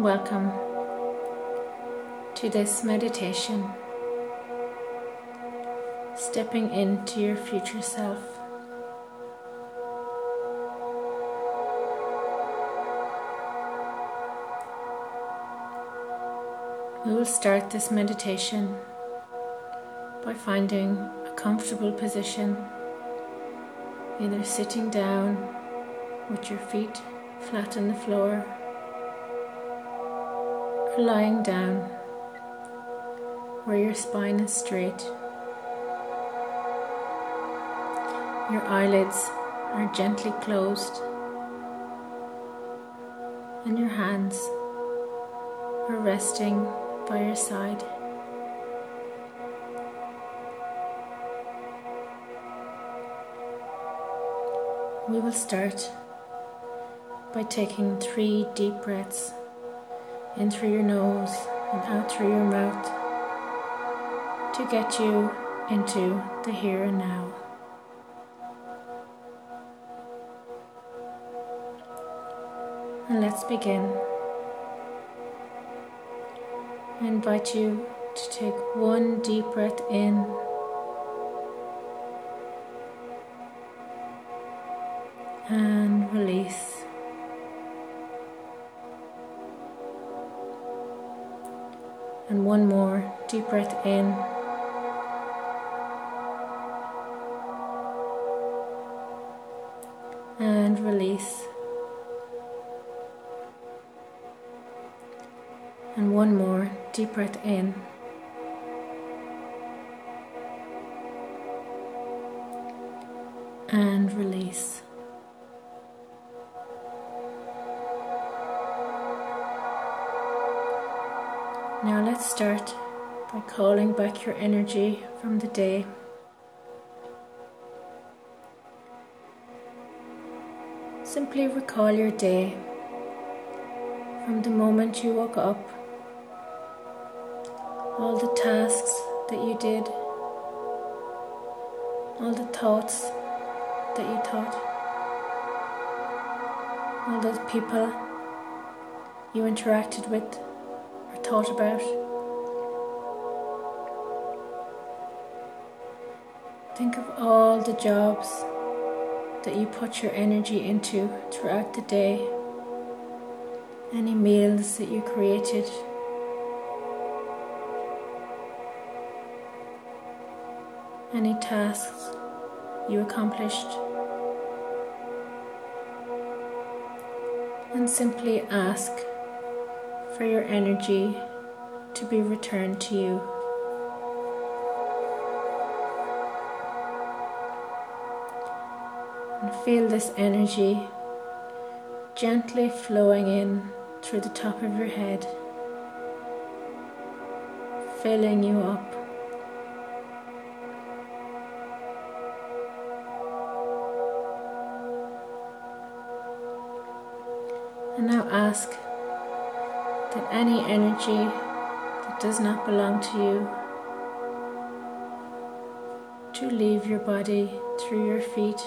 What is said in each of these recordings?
Welcome to this meditation, stepping into your future self. We will start this meditation by finding a comfortable position, either sitting down with your feet flat on the floor lying down where your spine is straight. Your eyelids are gently closed and your hands are resting by your side. We will start by taking three deep breaths in through your nose and out through your mouth to get you into the here and now. And let's begin. I invite you to take one deep breath in. And release. One more deep breath in. And release. And one more deep breath in. And release. Let's start by calling back your energy from the day. Simply recall your day from the moment you woke up all the tasks that you did, all the thoughts that you thought, all those people you interacted with or thought about. Think of all the jobs that you put your energy into throughout the day, any meals that you created. any tasks you accomplished, and simply ask for your energy to be returned to you. And feel this energy gently flowing in through the top of your head, filling you up. And now ask that any energy that does not belong to you to leave your body through your feet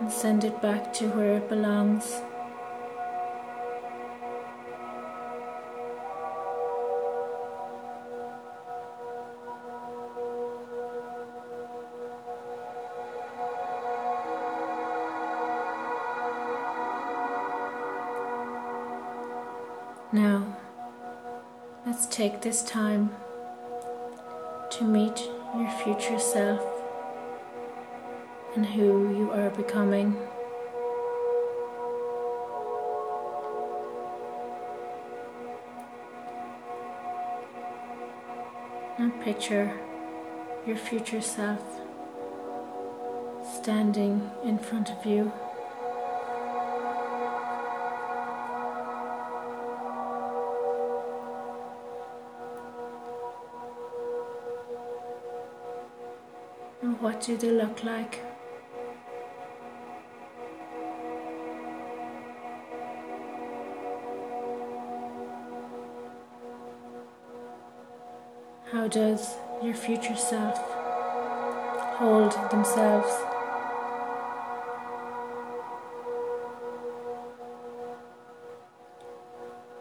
and send it back to where it belongs. Now, let's take this time to meet your future self and who you are becoming. Now, picture your future self standing in front of you. And what do they look like? Does your future self hold themselves?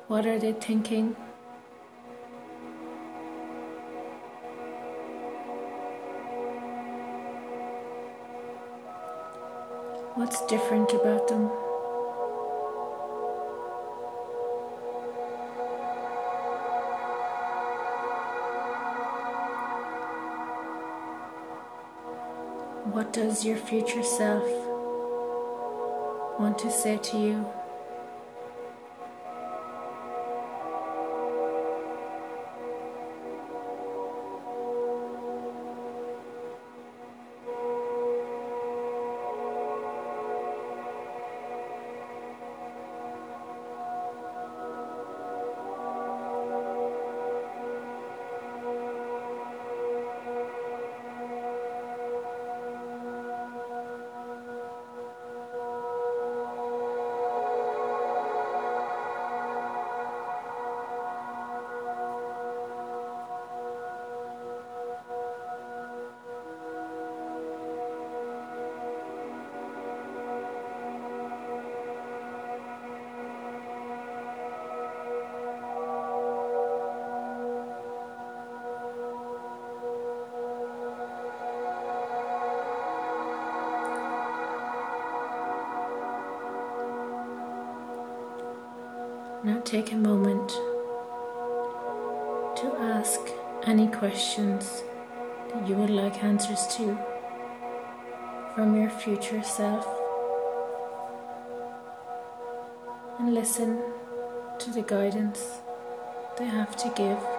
What are they thinking? What's different about them? What does your future self want to say to you? Take a moment to ask any questions that you would like answers to from your future self and listen to the guidance they have to give.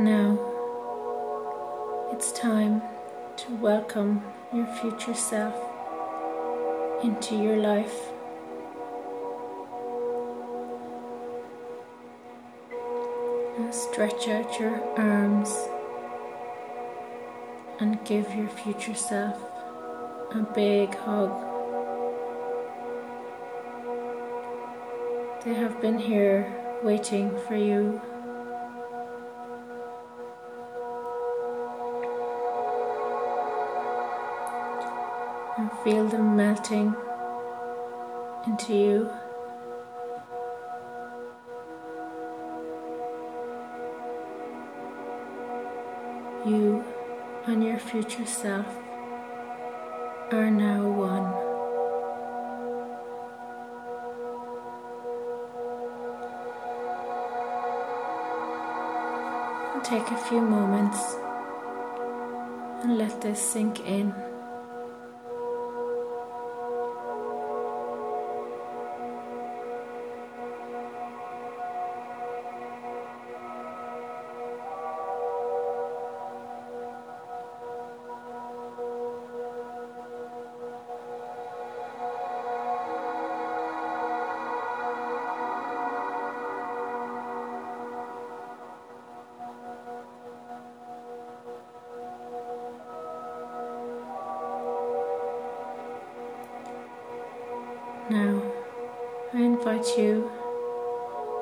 Now it's time to welcome your future self into your life. Now stretch out your arms and give your future self a big hug. They have been here waiting for you feel them melting into you. You and your future self are now one. Take a few moments and let this sink in.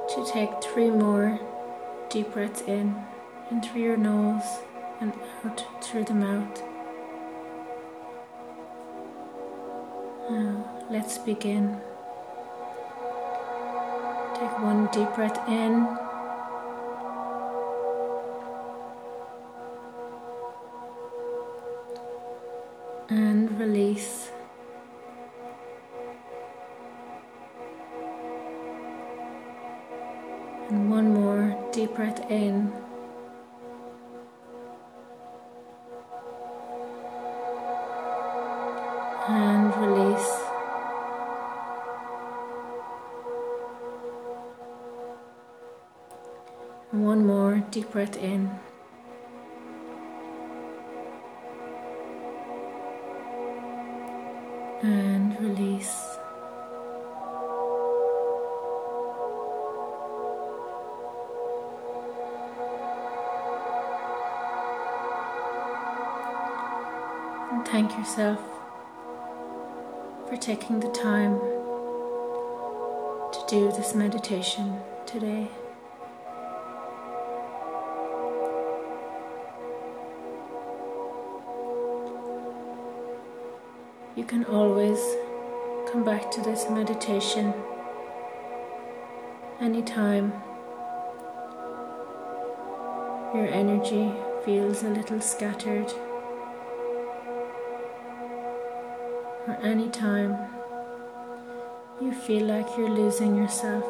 To take three more deep breaths in, in through your nose and out through the mouth. Now, let's begin. Take one deep breath in. And release. And one more deep breath in. And release. And one more deep breath in. And release. Thank yourself for taking the time to do this meditation today. You can always come back to this meditation anytime your energy feels a little scattered anytime you feel like you're losing yourself.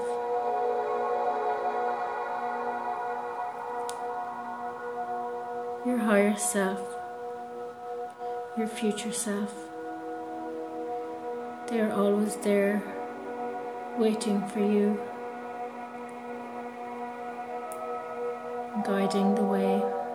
Your higher self, your future self, they are always there waiting for you, guiding the way.